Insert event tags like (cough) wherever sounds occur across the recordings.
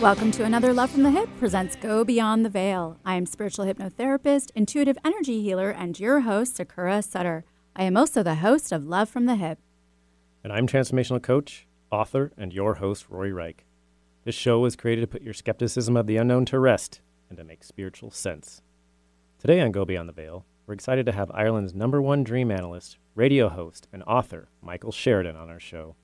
Welcome to another Love from the Hyp presents Go Beyond the Veil. I am spiritual hypnotherapist, intuitive energy healer, and your host, Sakura Sutter. I am also the host of Love from the Hyp. And I'm transformational coach, author, and your host, Rory Reich. This show was created to put your skepticism of the unknown to rest and to make spiritual sense. Today on Go Beyond the Veil, we're excited to have Ireland's number one dream analyst, radio host, and author, Michael Sheridan, on our show.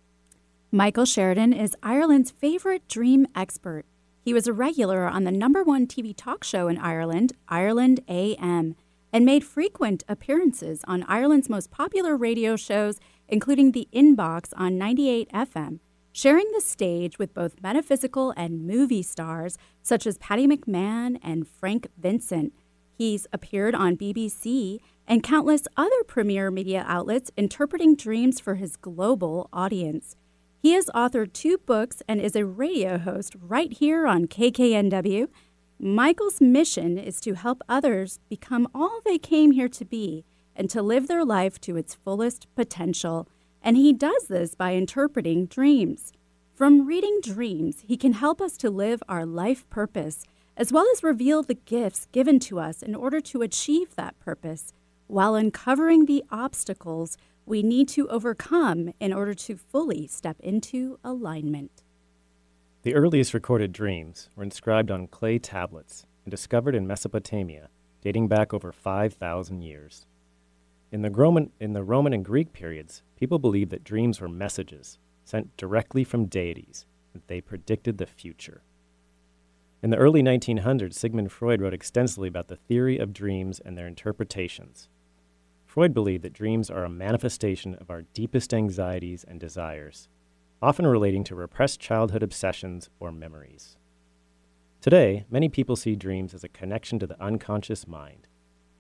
Michael Sheridan is Ireland's favorite dream expert. He was a regular on the number one TV talk show in Ireland, Ireland AM, and made frequent appearances on Ireland's most popular radio shows, including The Inbox on 98 FM, sharing the stage with both metaphysical and movie stars such as Paddy McMahon and Frank Vincent. He's appeared on BBC and countless other premier media outlets interpreting dreams for his global audience. He has authored two books and is a radio host right here on KKNW. Michael's mission is to help others become all they came here to be and to live their life to its fullest potential. And he does this by interpreting dreams. From reading dreams, he can help us to live our life purpose, as well as reveal the gifts given to us in order to achieve that purpose, while uncovering the obstacles we need to overcome in order to fully step into alignment. The earliest recorded dreams were inscribed on clay tablets and discovered in Mesopotamia, dating back over 5,000 years. In the, Roman, in the Roman and Greek periods, people believed that dreams were messages sent directly from deities, that they predicted the future. In the early 1900s, Sigmund Freud wrote extensively about the theory of dreams and their interpretations. Freud believed that dreams are a manifestation of our deepest anxieties and desires, often relating to repressed childhood obsessions or memories. Today, many people see dreams as a connection to the unconscious mind.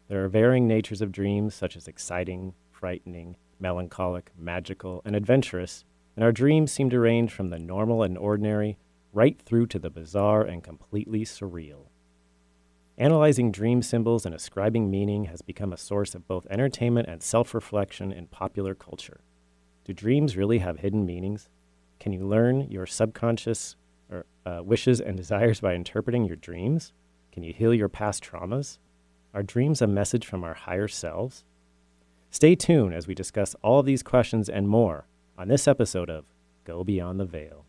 There are varying natures of dreams, such as exciting, frightening, melancholic, magical, and adventurous, and our dreams seem to range from the normal and ordinary right through to the bizarre and completely surreal. Analyzing dream symbols and ascribing meaning has become a source of both entertainment and self reflection in popular culture. Do dreams really have hidden meanings? Can you learn your subconscious or, uh, wishes and desires by interpreting your dreams? Can you heal your past traumas? Are dreams a message from our higher selves? Stay tuned as we discuss all these questions and more on this episode of Go Beyond the Veil.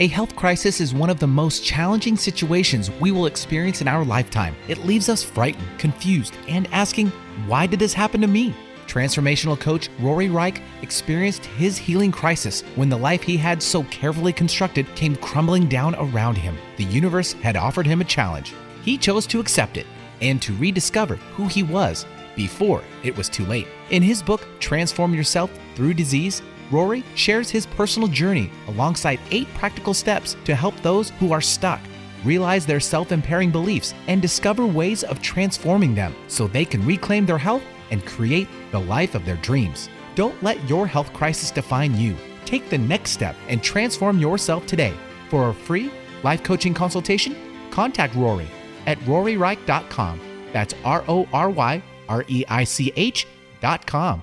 A health crisis is one of the most challenging situations we will experience in our lifetime. It leaves us frightened, confused, and asking, why did this happen to me? Transformational coach Rory Reich experienced his healing crisis when the life he had so carefully constructed came crumbling down around him. The universe had offered him a challenge. He chose to accept it and to rediscover who he was before it was too late. In his book, Transform Yourself Through Disease, Rory shares his personal journey alongside eight practical steps to help those who are stuck realize their self impairing beliefs and discover ways of transforming them so they can reclaim their health and create the life of their dreams. Don't let your health crisis define you. Take the next step and transform yourself today. For a free life coaching consultation, contact Rory at roryreich.com. That's R O R Y R E I C H.com.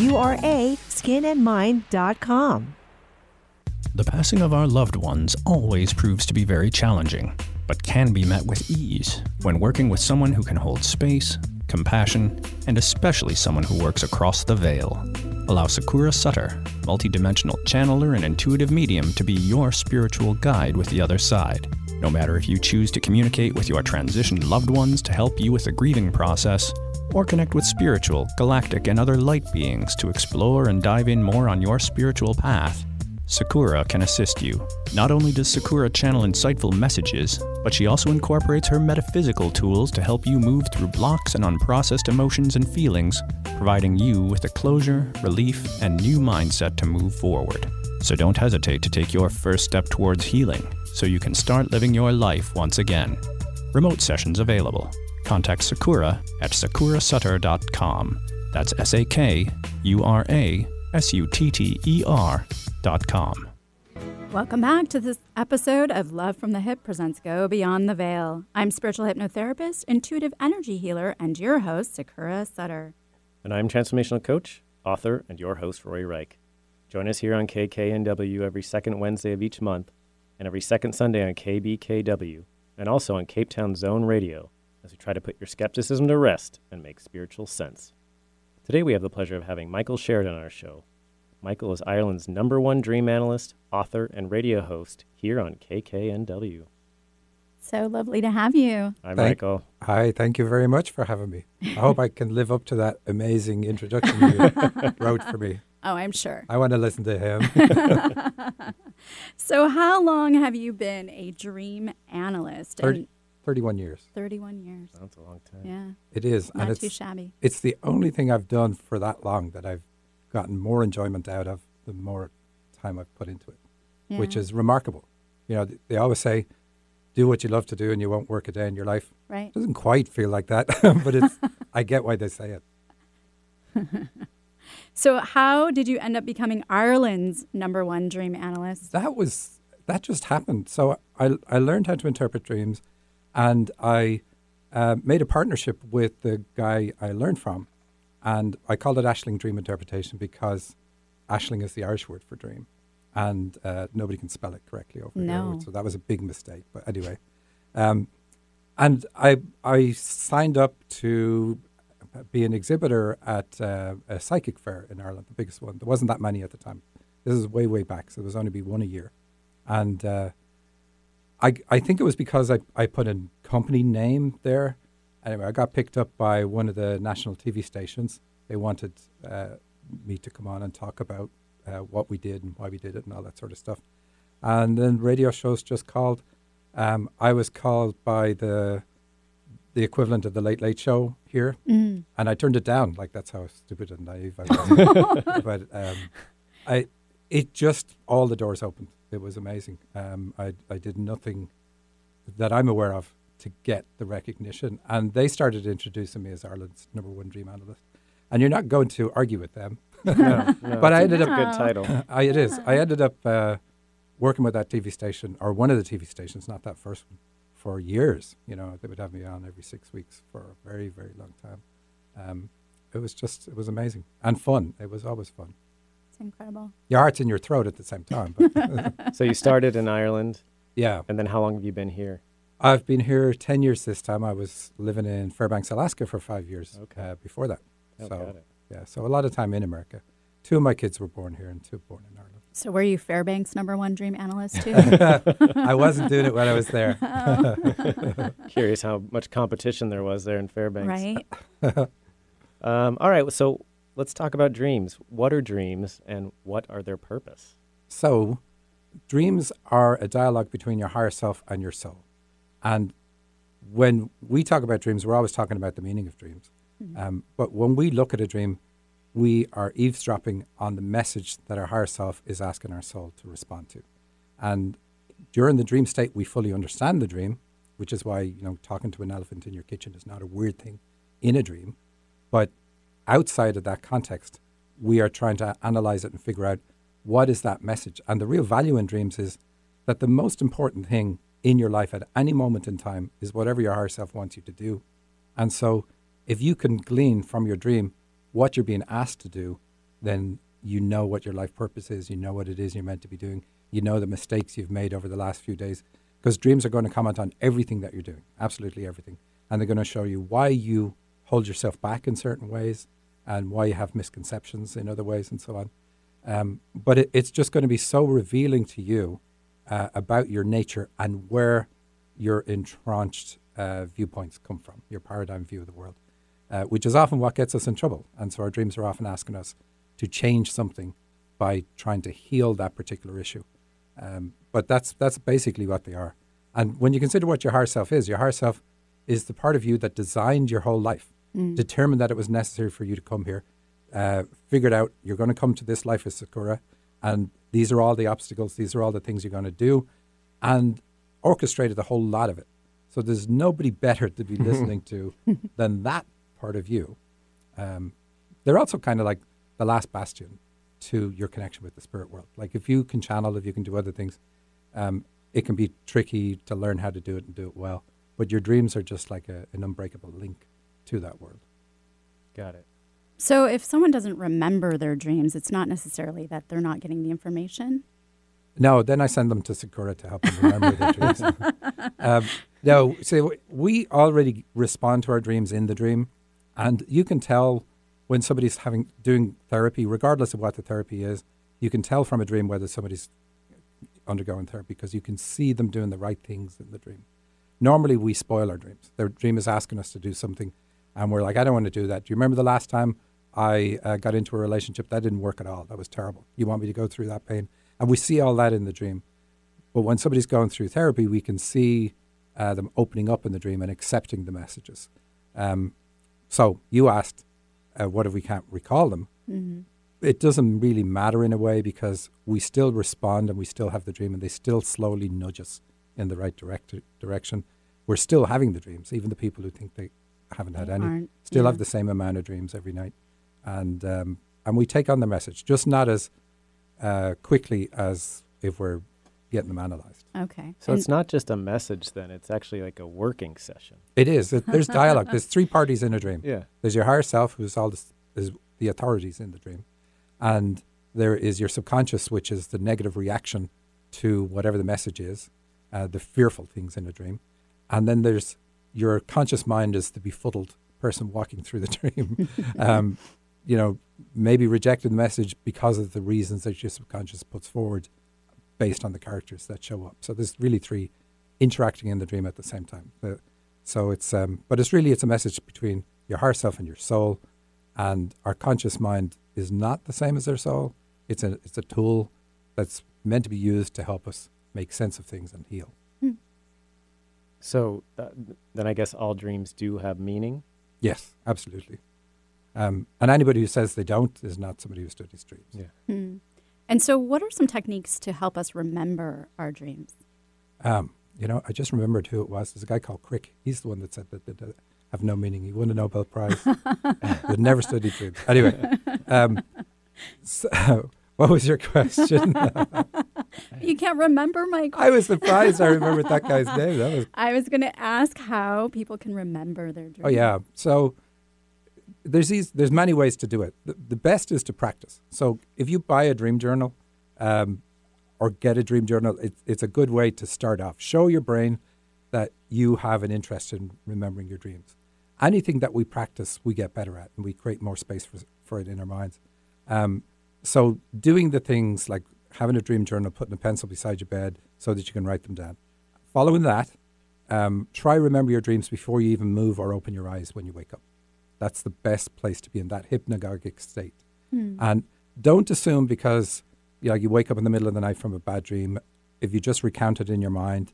U-R-A, skinandmind.com. The passing of our loved ones always proves to be very challenging, but can be met with ease when working with someone who can hold space, compassion, and especially someone who works across the veil. Allow Sakura Sutter, multidimensional channeler and intuitive medium, to be your spiritual guide with the other side. No matter if you choose to communicate with your transitioned loved ones to help you with the grieving process, or connect with spiritual, galactic, and other light beings to explore and dive in more on your spiritual path, Sakura can assist you. Not only does Sakura channel insightful messages, but she also incorporates her metaphysical tools to help you move through blocks and unprocessed emotions and feelings, providing you with a closure, relief, and new mindset to move forward. So don't hesitate to take your first step towards healing so you can start living your life once again. Remote sessions available. Contact Sakura at sakurasutter.com. That's S A K U R A S U T T E R dot com. Welcome back to this episode of Love from the Hyp presents Go Beyond the Veil. I'm spiritual hypnotherapist, intuitive energy healer, and your host, Sakura Sutter. And I'm transformational coach, author, and your host, Rory Reich. Join us here on KKNW every second Wednesday of each month and every second Sunday on KBKW and also on Cape Town Zone Radio as we try to put your skepticism to rest and make spiritual sense. Today we have the pleasure of having Michael Sheridan on our show. Michael is Ireland's number one dream analyst, author, and radio host here on KKNW. So lovely to have you. Hi, Thank- Michael. Hi, thank you very much for having me. I hope I can live up to that amazing introduction you (laughs) wrote for me. Oh, I'm sure. I want to listen to him. (laughs) So, how long have you been a dream analyst? Thirty- And 31 years. 31 years. That's a long time. Yeah, It is. not and too shabby. it's the only thing I've done for that long that I've gotten more enjoyment out of the more time I've put into it, which is remarkable. You know, they always say, do what you love to do and you won't work a day in your life. right. It doesn't quite feel like that, (laughs) but it's, I get why they say it. (laughs) So, how did you end up becoming Ireland's number one dream analyst? that was that just happened. So I I learned how to interpret dreams, and I uh, made a partnership with the guy I learned from, and I called it Aisling Dream Interpretation because Aisling is the Irish word for dream, and uh, nobody can spell it correctly over No. here. So that was a big mistake. But anyway, um, and I I signed up to be an exhibitor at uh, a psychic fair in Ireland, the biggest one. There wasn't that many at the time. This is way way back, so there was only be one a year, and uh, I I think it was because I I put a company name there. Anyway, I got picked up by one of the national TV stations. They wanted uh, me to come on and talk about uh, what we did and why we did it and all that sort of stuff. And then radio shows just called. Um, I was called by the the equivalent of the Late Late Show here, Mm. and I turned it down. Like that's how stupid and naive I was. (laughs) but um, I, it just all the doors opened. It was amazing. Um, I I did nothing that I'm aware of to get the recognition, and they started introducing me as Ireland's number one dream analyst. And you're not going to argue with them. (laughs) No, no, (laughs) But I ended it's up- a good title. (laughs) I, it is. I ended up uh, working with that TV station, or one of the TV stations, not that first one, for years. You know, they would have me on every six weeks for a very, very long time. Um, it was just, it was amazing and fun. It was always fun. It's incredible. Your heart's in your throat at the same time. But (laughs) So you started in Ireland, yeah, and then how long have you been here? I've been here 10 years this time. I was living in Fairbanks, Alaska for five years Okay. uh, before that. Oh, so, got it. yeah, so a lot of time in America. Two of my kids were born here and two born in Ireland. So, were you Fairbanks' number one dream analyst too? (laughs) I wasn't doing it when I was there. (laughs) Curious how much competition there was there in Fairbanks. right. Um, all right, so let's talk about dreams. What are dreams, and what are their purpose? So, dreams are a dialogue between your higher self and your soul. And when we talk about dreams, we're always talking about the meaning of dreams. Um, but when we look at a dream, we are eavesdropping on the message that our higher self is asking our soul to respond to. And during the dream state, we fully understand the dream, which is why you know talking to an elephant in your kitchen is not a weird thing in a dream. But outside of that context, we are trying to analyze it and figure out what is that message. And the real value in dreams is that the most important thing in your life at any moment in time is whatever your higher self wants you to do. And so, if you can glean from your dream what you're being asked to do, then you know what your life purpose is. You know what it is you're meant to be doing. You know the mistakes you've made over the last few days. Because dreams are going to comment on everything that you're doing, absolutely everything. And they're going to show you why you hold yourself back in certain ways and why you have misconceptions in other ways and so on. Um, but it, it's just going to be so revealing to you uh, about your nature and where your entrenched uh, viewpoints come from, your paradigm view of the world, uh, which is often what gets us in trouble. And so our dreams are often asking us to change something by trying to heal that particular issue. Um, but that's that's basically what they are. And when you consider what your higher self is, your higher self is the part of you that designed your whole life, determined that it was necessary for you to come here, uh, figured out you're going to come to this life as Sakura, and these are all the obstacles, these are all the things you're going to do, and orchestrated a whole lot of it. So there's nobody better to be (laughs) listening to than that part of you. Um, they're also kind of like the last bastion to your connection with the spirit world. Like if you can channel, if you can do other things, um, it can be tricky to learn how to do it and do it well. But your dreams are just like a, an unbreakable link to that world. Got it. So if someone doesn't remember their dreams, it's not necessarily that they're not getting the information. No, then I send them to Sakura to help them remember their dreams. (laughs) Um, no, so we already respond to our dreams in the dream, and you can tell when somebody's having doing therapy, regardless of what the therapy is, you can tell from a dream whether somebody's undergoing therapy because you can see them doing the right things in the dream. Normally, we spoil our dreams. Their dream is asking us to do something, and we're like, "I don't want to do that." Do you remember the last time I uh, got into a relationship that didn't work at all? That was terrible. You want me to go through that pain? And we see all that in the dream. But when somebody's going through therapy, we can see uh, them opening up in the dream and accepting the messages. Um, so you asked, uh, what if we can't recall them? Mm-hmm. It doesn't really matter in a way because we still respond and we still have the dream and they still slowly nudge us in the right direct- direction. We're still having the dreams, even the people who think they haven't had They any aren't, still yeah. have the same amount of dreams every night. And, um, and we take on the message, just not as uh, quickly as if we're getting them analyzed. Okay. So And- it's not just a message then, it's actually like a working session. It is. It, there's dialogue. There's (laughs) three parties in a dream. Yeah. There's your higher self, who's all this, is the authorities in the dream, and there is your subconscious, which is the negative reaction to whatever the message is, uh, the fearful things in a dream, and then there's your conscious mind is the befuddled person walking through the (laughs) dream. um, you know, maybe rejecting the message because of the reasons that your subconscious puts forward, based on the characters that show up. So there's really three interacting in the dream at the same time. So it's, um, but it's really it's a message between your higher self and your soul, and our conscious mind is not the same as our soul. It's a it's a tool that's meant to be used to help us make sense of things and heal. So uh, then I guess all dreams do have meaning. Yes, absolutely. Um, and anybody who says they don't is not somebody who studies dreams. Yeah. Hmm. And so, what are some techniques to help us remember our dreams? Um, you know, I just remembered who it was. There's a guy called Crick. He's the one that said that they have no meaning. He won a Nobel Prize. (laughs) He'd never studied dreams. Anyway, um, so, (laughs) what was your question? (laughs) You can't remember my. I was surprised I remembered that (laughs) guy's name. That was I was going to ask how people can remember their dreams. Oh yeah. So there's these. There's many ways to do it. The, the best is to practice. So if you buy a dream journal, um, or get a dream journal, it, it's a good way to start off. Show your brain that you have an interest in remembering your dreams. Anything that we practice, we get better at, and we create more space for for it in our minds. Um, so doing the things like having a dream journal, putting a pencil beside your bed so that you can write them down. Following that, um, try remember your dreams before you even move or open your eyes when you wake up. That's the best place to be in that hypnagogic state. And don't assume because you know, you wake up in the middle of the night from a bad dream, if you just recount it in your mind,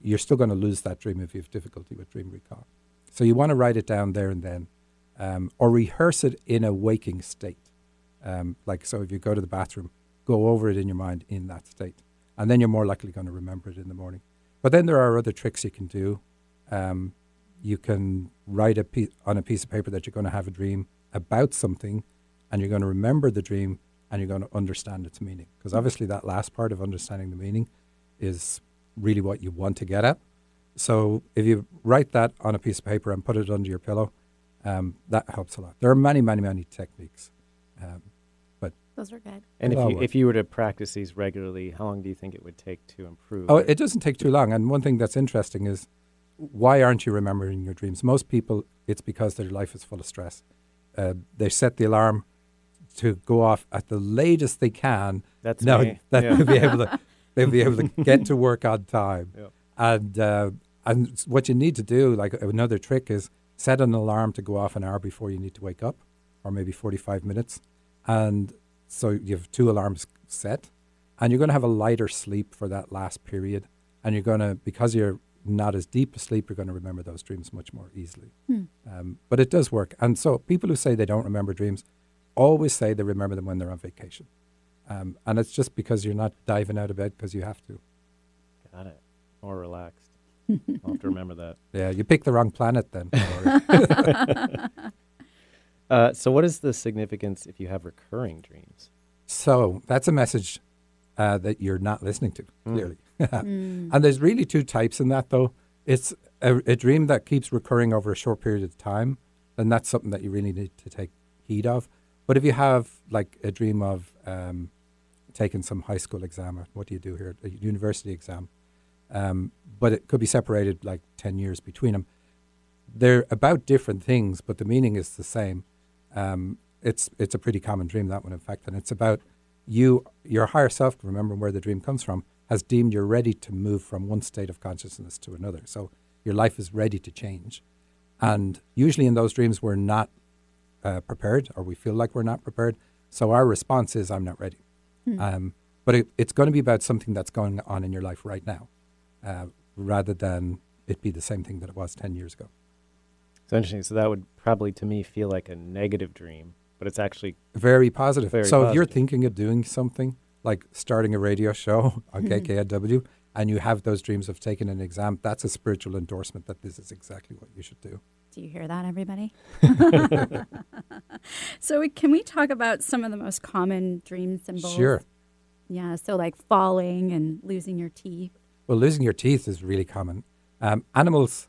you're still going to lose that dream if you have difficulty with dream recall. So you want to write it down there and then, um, or rehearse it in a waking state. Um, like so, if you go to the bathroom, go over it in your mind in that state, and then you're more likely going to remember it in the morning. But then there are other tricks you can do. Um, you can write a piece on a piece of paper that you're going to have a dream about something, and you're going to remember the dream, and you're going to understand its meaning. Because obviously, that last part of understanding the meaning is really what you want to get at. So if you write that on a piece of paper and put it under your pillow, um, that helps a lot. There are many, many, many techniques. Um, Those are good. And if you if you were to practice these regularly, how long do you think it would take to improve? oh, it? it doesn't take too long. And one thing that's interesting is why aren't you remembering your dreams? Most people, it's because their life is full of stress. Uh, they set the alarm to go off at the latest they can. That's no, me. (laughs) that Yeah. they'll be able to (laughs) they'll be able to get to work on time. Yep. And uh, and what you need to do, like another trick, is set an alarm to go off an hour before you need to wake up, or maybe forty five minutes, and so you have two alarms set, and you're going to have a lighter sleep for that last period, and you're going to because you're not as deep asleep, you're going to remember those dreams much more easily. Um, but it does work, and so people who say they don't remember dreams always say they remember them when they're on vacation. Um, and it's just because you're not diving out of bed because you have to. Got it. More relaxed. (laughs) I'll have to remember that. Yeah, you picked the wrong planet then. (laughs) (laughs) Uh, so, what is the significance if you have recurring dreams? so that's a message uh, that you're not listening to, Mm. clearly. (laughs) And there's really two types in that, though. It's a, a dream that keeps recurring over a short period of time, then that's something that you really need to take heed of. But if you have like a dream of um, taking some high school exam, or what do you do here? A university exam, um, but it could be separated like 10 years between them. They're about different things, but the meaning is the same. Um, it's it's a pretty common dream that one, in fact, and it's about you, your higher self, remembering where the dream comes from, has deemed you're ready to move from one state of consciousness to another. So your life is ready to change, and usually in those dreams we're not uh, prepared, or we feel like we're not prepared. So our response is, "I'm not ready." Um, but it, it's going to be about something that's going on in your life right now, uh, rather than it be the same thing that it was ten years ago. So interesting. So that would probably to me feel like a negative dream, but it's actually Very positive. Very so if you're thinking of doing something like starting a radio show (laughs) on KKNW and you have those dreams of taking an exam, that's a spiritual endorsement that this is exactly what you should do. Do you hear that, everybody? (laughs) (laughs) so, we, can we talk about some of the most common dream symbols? Sure. Yeah, so like falling and losing your teeth. Well, losing your teeth is really common. Um, animals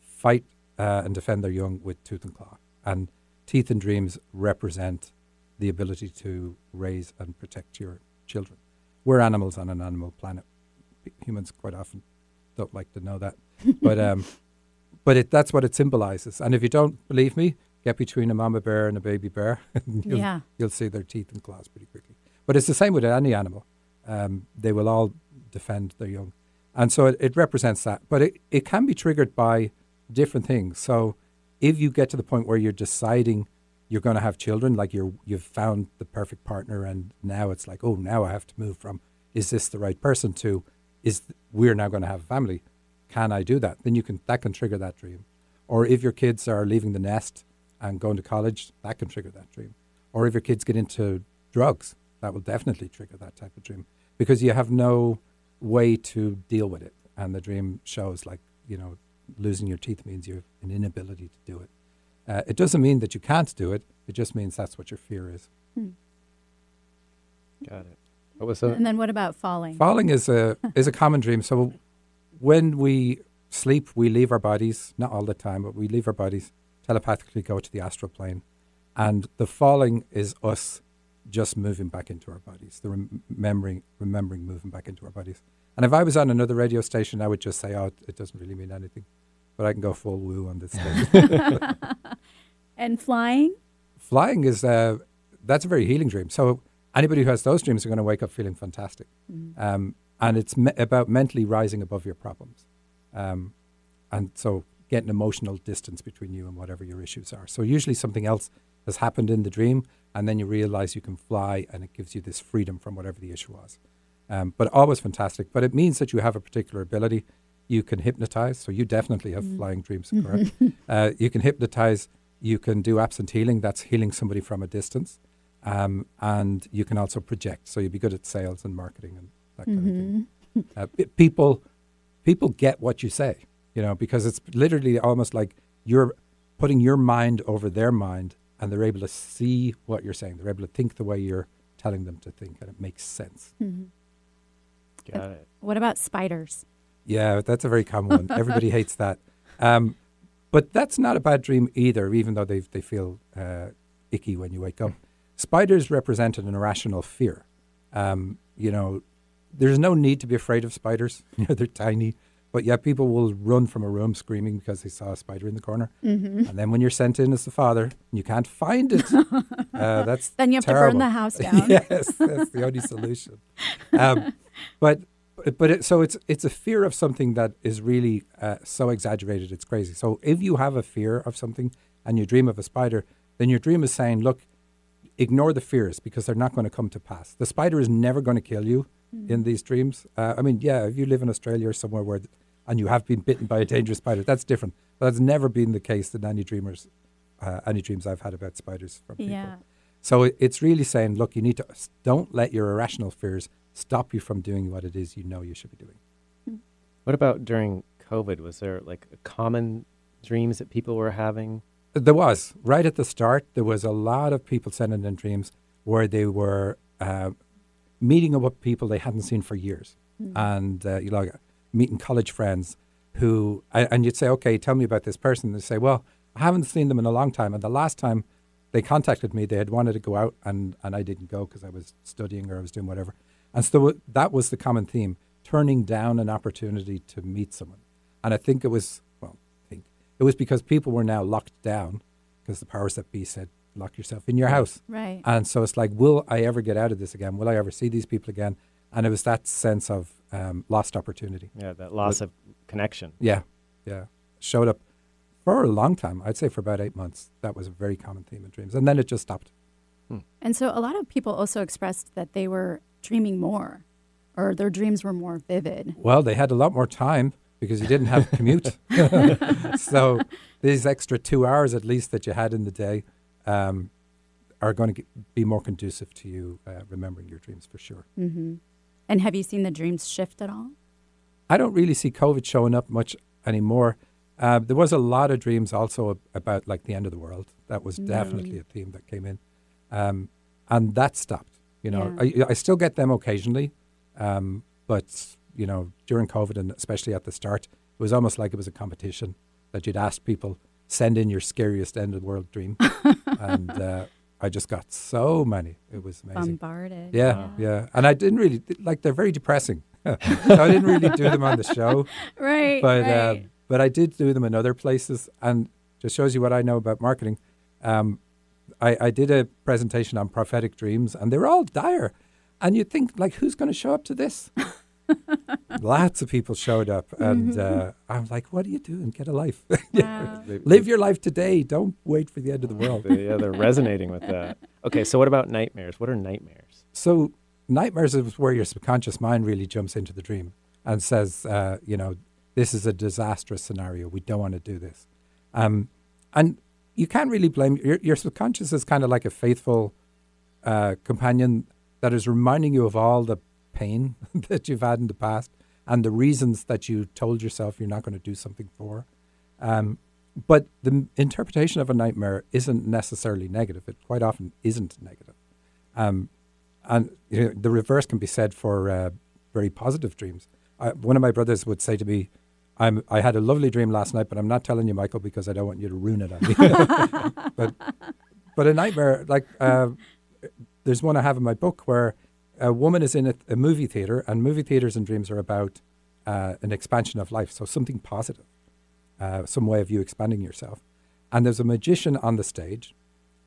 fight uh, and defend their young with tooth and claw, and teeth and dreams represent the ability to raise and protect your children. We're animals on an animal planet. Humans quite often don't like to know that, (laughs) but um, but it, that's what it symbolizes. And if you don't believe me, get between a mama bear and a baby bear, (laughs) and you'll, Yeah. you'll see their teeth and claws pretty quickly. But it's the same with any animal. Um, they will all defend their young. And so it, it represents that. But it, it can be triggered by different things. So if you get to the point where you're deciding you're going to have children, like you're, you've found the perfect partner, and now it's like, oh, now I have to move from, is this the right person, to, is th- we're now going to have a family. Can I do that? Then you can, that can trigger that dream. Or if your kids are leaving the nest and going to college, that can trigger that dream. Or if your kids get into drugs, that will definitely trigger that type of dream because you have no way to deal with it. And the dream shows like, you know, losing your teeth means you have an inability to do it. Uh, it doesn't mean that you can't do it. It just means that's what your fear is. got it. What was the And then what about falling? Falling is a is a common dream. So when we sleep, we leave our bodies, not all the time, but we leave our bodies telepathically go to the astral plane, and the falling is us just moving back into our bodies. The rem- remembering remembering moving back into our bodies. And if I was on another radio station, I would just say, "Oh, it doesn't really mean anything," but I can go full woo on this station. (laughs) and flying? Flying is uh, that's a very healing dream. So anybody who has those dreams are going to wake up feeling fantastic. Um, and it's me- about mentally rising above your problems. Um, and so getting emotional distance between you and whatever your issues are. So usually something else has happened in the dream, and then you realize you can fly, and it gives you this freedom from whatever the issue was. Um, but always fantastic. But it means that you have a particular ability. You can hypnotize, so you definitely have flying dreams, correct? (laughs) uh, you can hypnotize. You can do absent healing. That's healing somebody from a distance. Um, and you can also project. So you'd be good at sales and marketing and that kind of thing. Uh, p- people, people get what you say, you know, because it's literally almost like you're putting your mind over their mind, and they're able to see what you're saying. They're able to think the way you're telling them to think, and it makes sense. Got it? What about spiders? Yeah, that's a very common one. (laughs) Everybody hates that. Um, but that's not a bad dream either, even though they they feel uh, icky when you wake up. Spiders represented an irrational fear. Um, you know, there's no need to be afraid of spiders. (laughs) You know, they're tiny, but yet people will run from a room screaming because they saw a spider in the corner. Mm-hmm. And then when you're sent in as the father, and you can't find it. (laughs) uh, that's Then you have terrible. to burn the house down. yes, that's the only solution. Um, but but it, so it's it's a fear of something that is really uh, so exaggerated it's crazy. So if you have a fear of something and you dream of a spider, then your dream is saying, look, ignore the fears because they're not going to come to pass. The spider is never going to kill you in these dreams. Uh, I mean, yeah, if you live in Australia or somewhere where th- and you have been bitten by a dangerous spider, that's different. But that's never been the case in any dreamers, uh, any dreams I've had about spiders from people. Yeah. So it- it's really saying, look, you need to don't let your irrational fears stop you from doing what it is you know you should be doing. What about during COVID? Was there like common dreams that people were having? There was right at the start. There was a lot of people sending in dreams where they were uh, meeting up with people they hadn't seen for years, and uh, you know, meeting college friends who, and you'd say, "Okay, tell me about this person." They say, "Well, I haven't seen them in a long time, and the last time they contacted me, they had wanted to go out, and and I didn't go because I was studying or I was doing whatever." And so that was the common theme: turning down an opportunity to meet someone. And I think it was, well, I think it was because people were now locked down because the powers that be said, lock yourself in your house. Right. And so it's like, will I ever get out of this again? Will I ever see these people again? And it was that sense of um, lost opportunity. Yeah, that loss of connection. Yeah, yeah. Showed up for a long time. I'd say for about eight months. That was a very common theme in dreams. And then it just stopped. And so a lot of people also expressed that they were dreaming more or their dreams were more vivid. Well, they had a lot more time because you didn't have (laughs) commute. (laughs) so these extra two hours at least that you had in the day um, are going to be more conducive to you uh, remembering your dreams for sure. hmm And have you seen the dreams shift at all? I don't really see COVID showing up much anymore. Uh, there was a lot of dreams also ab- about like the end of the world. That was definitely a theme that came in, um, and that stopped. You know, I, I still get them occasionally, um, but you know, during COVID and especially at the start, it was almost like it was a competition that you'd ask people send in your scariest end of the world dream, and (laughs) uh, I just got so many. It was amazing. Bombarded. Yeah, yeah, and I didn't really like. They're very depressing, (laughs) so I didn't really do them on the show (laughs) Right. but right. um, but I did do them in other places, and just shows you what I know about marketing. Um, I, I did a presentation on prophetic dreams, and they were all dire. And you'd think, like, who's going to show up to this? (laughs) Lots of people showed up, and (laughs) uh, I'm like, "What are you doing? Get a life. (laughs) Wow. Live your life today. Don't wait for the end of the world." yeah, they're resonating with that. Okay, so what about nightmares? What are nightmares? So nightmares is where your subconscious mind really jumps into the dream and says, uh, you know, this is a disastrous scenario. We don't want to do this. Um, and you can't really blame your, your subconscious is kind of like a faithful uh, companion that is reminding you of all the pain (laughs) that you've had in the past and the reasons that you told yourself you're not going to do something for. Um, but the interpretation of a nightmare isn't necessarily negative. It quite often isn't negative. Um, and you know, the reverse can be said for uh, very positive dreams. I, one of my brothers would say to me, I'm, I had a lovely dream last night, but I'm not telling you, Michael, because I don't want you to ruin it on me. (laughs) but, but a nightmare, like uh, there's one I have in my book where a woman is in a, a movie theater, and movie theaters and dreams are about uh, an expansion of life, so something positive, uh, some way of you expanding yourself. And there's a magician on the stage,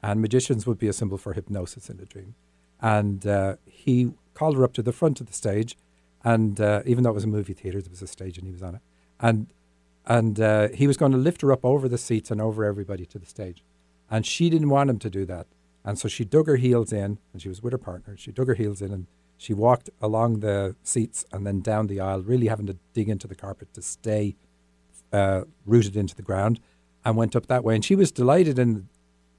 and magicians would be a symbol for hypnosis in a dream. And uh, he called her up to the front of the stage, and uh, even though it was a movie theater, there was a stage and he was on it. And and uh, he was going to lift her up over the seats and over everybody to the stage. And she didn't want him to do that. And so she dug her heels in, and she was with her partner. She dug her heels in and she walked along the seats and then down the aisle, really having to dig into the carpet to stay uh, rooted into the ground, and went up that way. And she was delighted in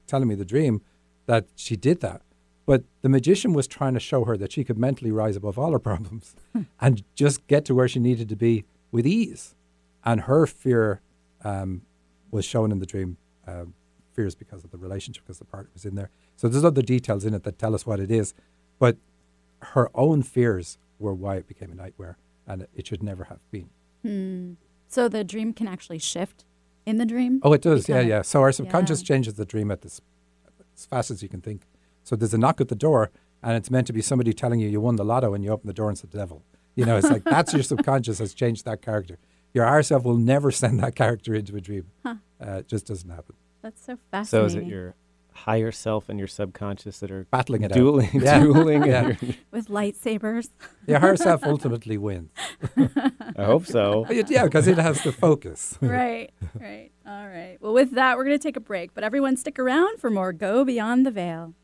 telling me the dream that she did that. But the magician was trying to show her that she could mentally rise above all her (laughs) problems and just get to where she needed to be with ease. And her fear um, was shown in the dream. Um, fears because of the relationship, because the partner was in there. So there's other details in it that tell us what it is. But her own fears were why it became a nightmare, and it, it should never have been. Hmm. So the dream can actually shift in the dream? Oh, it does. Yeah, yeah. So our subconscious Yeah. changes the dream at this as fast as you can think. So there's a knock at the door, and it's meant to be somebody telling you you won the lotto, and you open the door and it's the devil. You know, it's like that's your (laughs) subconscious has changed that character. Your higher self will never send that character into a dream. Huh. Uh, it just doesn't happen. That's so fascinating. So is it your higher self and your subconscious that are Battling it out. dueling, Yeah. (laughs) dueling? Yeah. (laughs) With lightsabers? (laughs) Your higher self ultimately wins. I hope so. Yeah, because it has the focus. right, right. All right. Well, with that, we're going to take a break, but everyone stick around for more Go Beyond the Veil.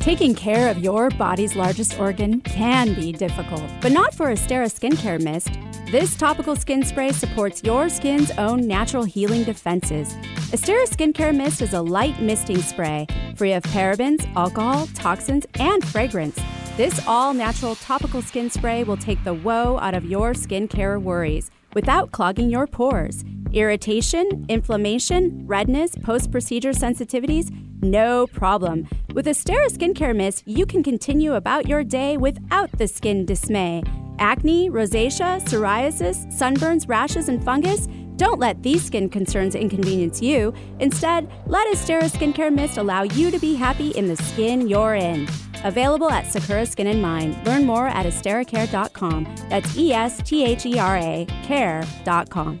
Taking care of your body's largest organ can be difficult, but not for Esthera Skincare Mist. This topical skin spray supports your skin's own natural healing defenses. Esthera Skincare Mist is a light misting spray, free of parabens, alcohol, toxins, and fragrance. This all natural topical skin spray will take the woe out of your skincare worries without clogging your pores. Irritation, inflammation, redness, post procedure sensitivities? No problem. With Esthera Skincare Mist, you can continue about your day without the skin dismay. Acne, rosacea, psoriasis, sunburns, rashes, and fungus? Don't let these skin concerns inconvenience you. Instead, let Esthera Skincare Mist allow you to be happy in the skin you're in. Available at Sakura Skin and Mind. Learn more at estheracare.com. That's E S T H E R A care.com.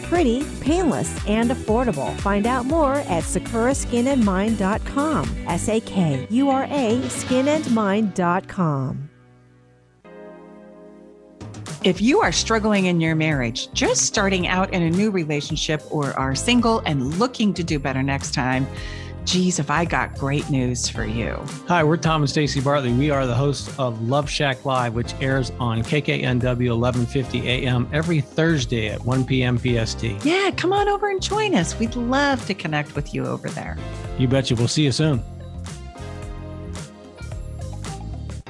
pretty, painless, and affordable. Find out more at sakuraskinandmind.com. S A K U R A skinandmind.com. If you are struggling in your marriage, just starting out in a new relationship, or are single and looking to do better next time, geez, if I got great news for you. Hi, we're Tom and Stacy Bartley. We are the hosts of Love Shack Live, which airs on KKNW 1150 AM every Thursday at 1 p.m. PST. Yeah, come on over and join us. We'd love to connect with you over there. You betcha. We'll see you soon.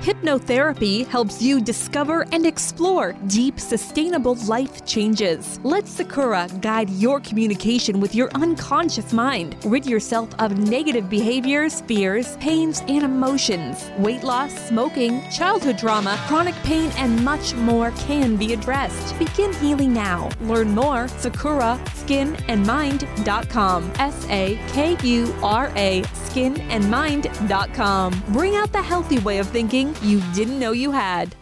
Hypnotherapy helps you discover and explore deep, sustainable life changes. Let Sakura guide your communication with your unconscious mind. Rid yourself of negative behaviors, fears, pains, and emotions. Weight loss, smoking, childhood trauma, chronic pain, and much more can be addressed. Begin healing now. Learn more. Sakura skinandmind.com. S A K U R A skinandmind.com. Bring out the healthy way of thinking you didn't know you had.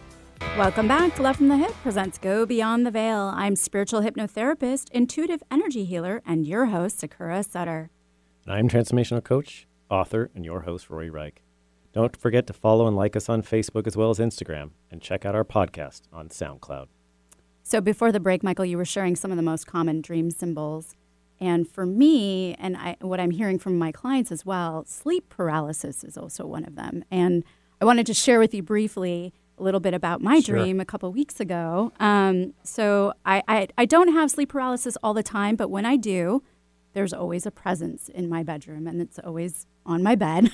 Welcome back to Love from the Hyp presents Go Beyond the Veil. I'm spiritual hypnotherapist, intuitive energy healer, and your host, Sakura Sutter. And I'm transformational coach, author, and your host, Rory Reich. Don't forget to follow and like us on Facebook as well as Instagram, and check out our podcast on SoundCloud. So before the break, Michael, you were sharing some of the most common dream symbols. And for me, and I, what I'm hearing from my clients as well, sleep paralysis is also one of them. And I wanted to share with you briefly a little bit about my Sure. dream a couple weeks ago. Um, so I, I, I don't have sleep paralysis all the time, but when I do, there's always a presence in my bedroom and it's always on my bed.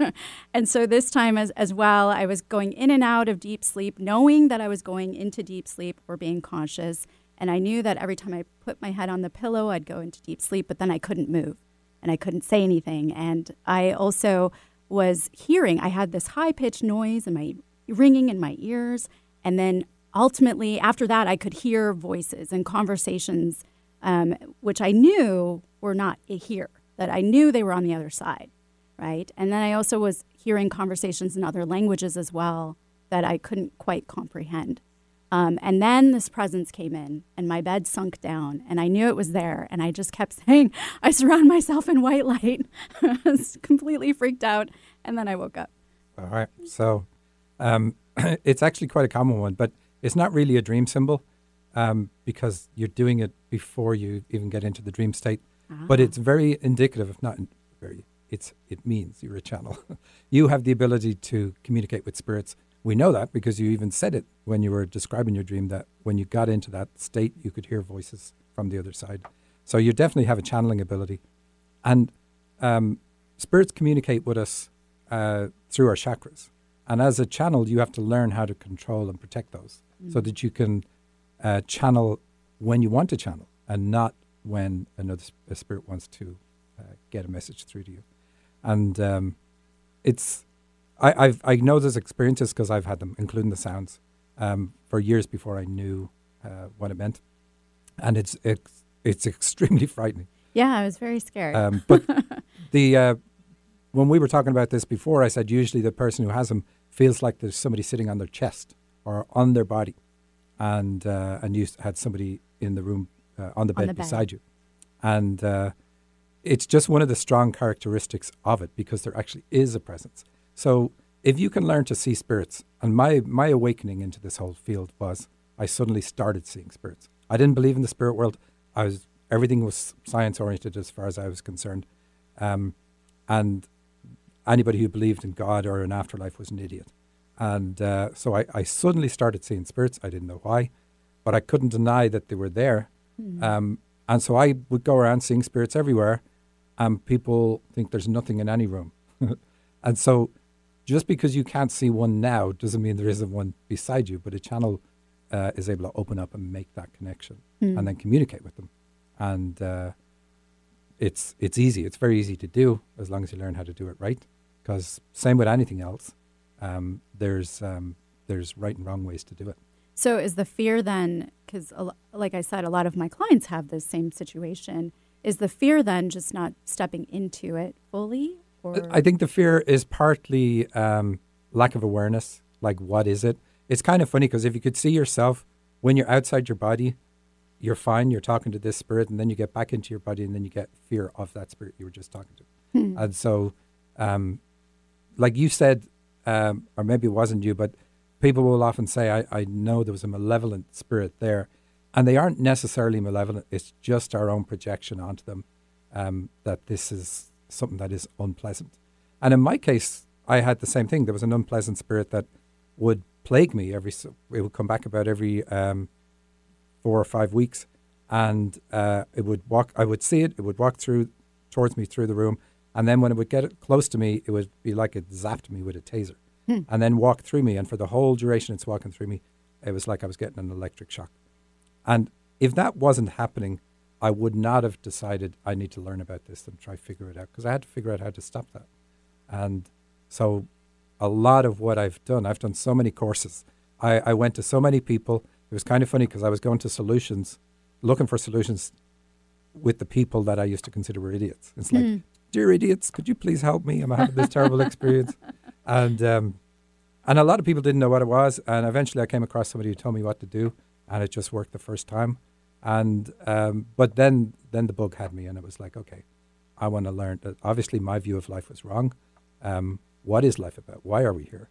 (laughs) and so this time as, as well, I was going in and out of deep sleep, knowing that I was going into deep sleep or being conscious. And I knew that every time I put my head on the pillow, I'd go into deep sleep, but then I couldn't move and I couldn't say anything. And I also was hearing, I had this high pitched noise and my ringing in my ears. And then ultimately, after that, I could hear voices and conversations, um, which I knew were not here, that I knew they were on the other side, right? And then I also was hearing conversations in other languages as well that I couldn't quite comprehend. Um, and then this presence came in, and my bed sunk down, and I knew it was there. And I just kept (laughs) saying, I surround myself in white light. (laughs) I was completely freaked out. And then I woke up. All right. So um, (clears throat) it's actually quite a common one, but it's not really a dream symbol um, because you're doing it before you even get into the dream state. But it's very indicative, if not very, it's it means you're a channel. (laughs) you have the ability to communicate with spirits. We know that because you even said it when you were describing your dream that when you got into that state, you could hear voices from the other side. So you definitely have a channeling ability. And um, spirits communicate with us uh, through our chakras. And as a channel, you have to learn how to control and protect those so that you can uh, channel when you want to channel and not when another a spirit wants to uh, get a message through to you. And um, it's, I, I've, I know those experiences because I've had them, including the sounds, um, for years before I knew uh, what it meant. And it's, it's, it's (laughs) extremely frightening. Yeah, I was very scared. Um, but (laughs) the uh, when we were talking about this before, I said usually the person who has them feels like there's somebody sitting on their chest or on their body, and uh, and you had somebody in the room uh, on the On bed the bed. beside you, and uh, it's just one of the strong characteristics of it because there actually is a presence. So if you can learn to see spirits, and my my awakening into this whole field was I suddenly started seeing spirits. I didn't believe in the spirit world. I was everything was science oriented as far as I was concerned, um, and anybody who believed in God or an afterlife was an idiot. And uh, so I, I suddenly started seeing spirits. I didn't know why, but I couldn't deny that they were there. Um, and so I would go around seeing spirits everywhere, and people think there's nothing in any room. (laughs) and so just because you can't see one now doesn't mean there isn't one beside you, but a channel uh, is able to open up and make that connection and then communicate with them. And uh, it's it's easy. It's very easy to do as long as you learn how to do it right. Because same with anything else, um, there's um, there's right and wrong ways to do it. So is the fear then, because like I said, a lot of my clients have this same situation. Is the fear then just not stepping into it fully? Or I think the fear is partly um, lack of awareness. Like, what is it? It's kind of funny because if you could see yourself when you're outside your body, you're fine. You're talking to this spirit, and then you get back into your body, and then you get fear of that spirit you were just talking to. And so, um, like you said, um, or maybe it wasn't you, but people will often say, I, I know there was a malevolent spirit there. And they aren't necessarily malevolent, it's just our own projection onto them um, that this is something that is unpleasant. And in my case, I had the same thing. There was an unpleasant spirit that would plague me every, it would come back about every um, four or five weeks. And uh, it would walk, I would see it, it would walk through towards me through the room. And then when it would get close to me, it would be like it zapped me with a taser and then walk through me. And for the whole duration it's walking through me, it was like I was getting an electric shock. And if that wasn't happening, I would not have decided I need to learn about this and try to figure it out because I had to figure out how to stop that. And so a lot of what I've done, I've done so many courses. I, I went to so many people. It was kind of funny because I was going to solutions, looking for solutions with the people that I used to consider were idiots. It's like, dear idiots, could you please help me? I'm having this terrible experience. (laughs) And um, and a lot of people didn't know what it was. And eventually I came across somebody who told me what to do, and it just worked the first time. And um, but then then the bug had me, and it was like, okay, I want to learn. That obviously, my view of life was wrong. Um, what is life about? Why are we here?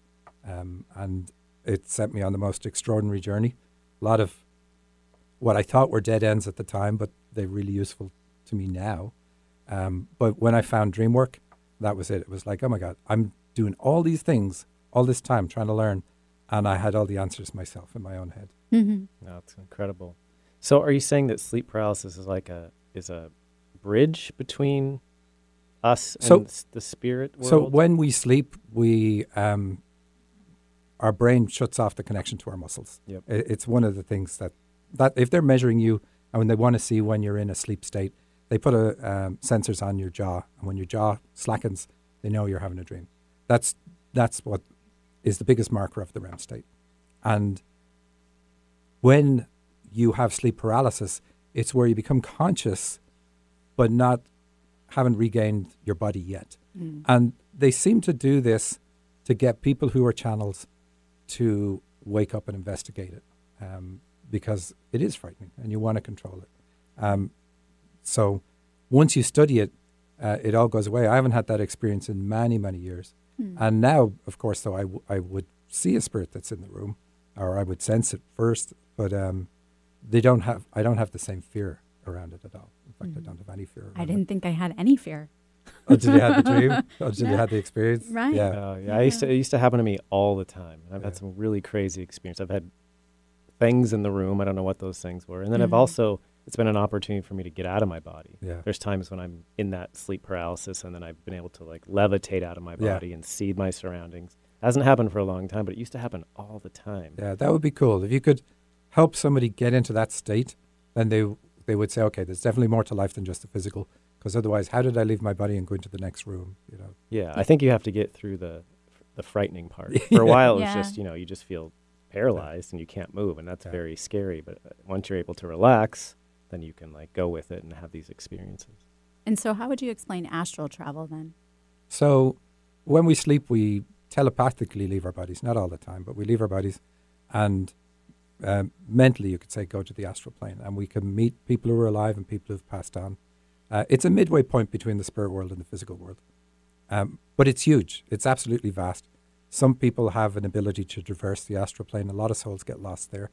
Um, and it sent me on the most extraordinary journey. A lot of what I thought were dead ends at the time, but they're really useful to me now. Um, but when I found dream work, that was it. It was like, oh my God, I'm doing all these things all this time trying to learn, and I had all the answers myself in my own head. Mhm. No, it's incredible. So, are you saying that sleep paralysis is like a is a bridge between us So- and the spirit world? So when we sleep, we um, our brain shuts off the connection to our muscles. Yep. It's one of the things that that if they're measuring you and when they want to see when you're in a sleep state, they put a um, sensors on your jaw, and when your jaw slackens, they know you're having a dream. That's that's what is the biggest marker of the REM state. And when you have sleep paralysis, it's where you become conscious, but not haven't regained your body yet. And they seem to do this to get people who are channels to wake up and investigate it um, because it is frightening and you want to control it. Um, so once you study it, uh, it all goes away. I haven't had that experience in many, many years. And now, of course, though, I, w- I would see a spirit that's in the room or I would sense it first, but um, they don't have, I don't have the same fear around it at all. In fact, I don't have any fear. I around it. didn't think I had any fear. Did you have the dream, (laughs) until you Yeah. had the experience. Right. Yeah. Oh, yeah, I used to. It used to happen to me all the time. I've Yeah. had some really crazy experience. I've had things in the room. I don't know what those things were, and then I've Mhm. also. It's been an opportunity for me to get out of my body. Yeah. There's times when I'm in that sleep paralysis, and then I've been able to like levitate out of my Yeah. body and see my surroundings. Hasn't happened for a long time, but it used to happen all the time. Yeah, that would be cool. If you could help somebody get into that state, then they they would say, okay, there's definitely more to life than just the physical. Because otherwise, how did I leave my body and go into the next room? You know. Yeah, I think you have to get through the the frightening part. (laughs) For a while, it was just you know you just feel paralyzed and you can't move, and that's Yeah. very scary. But uh, once you're able to relax, then you can like go with it and have these experiences. And so, how would you explain astral travel then? So when we sleep, we telepathically leave our bodies. Not all the time, but we leave our bodies, and um, mentally, you could say, go to the astral plane, and we can meet people who are alive and people who've passed on. Uh, it's a midway point between the spirit world and the physical world, um, but it's huge. It's absolutely vast. Some people have an ability to traverse the astral plane. A lot of souls get lost there,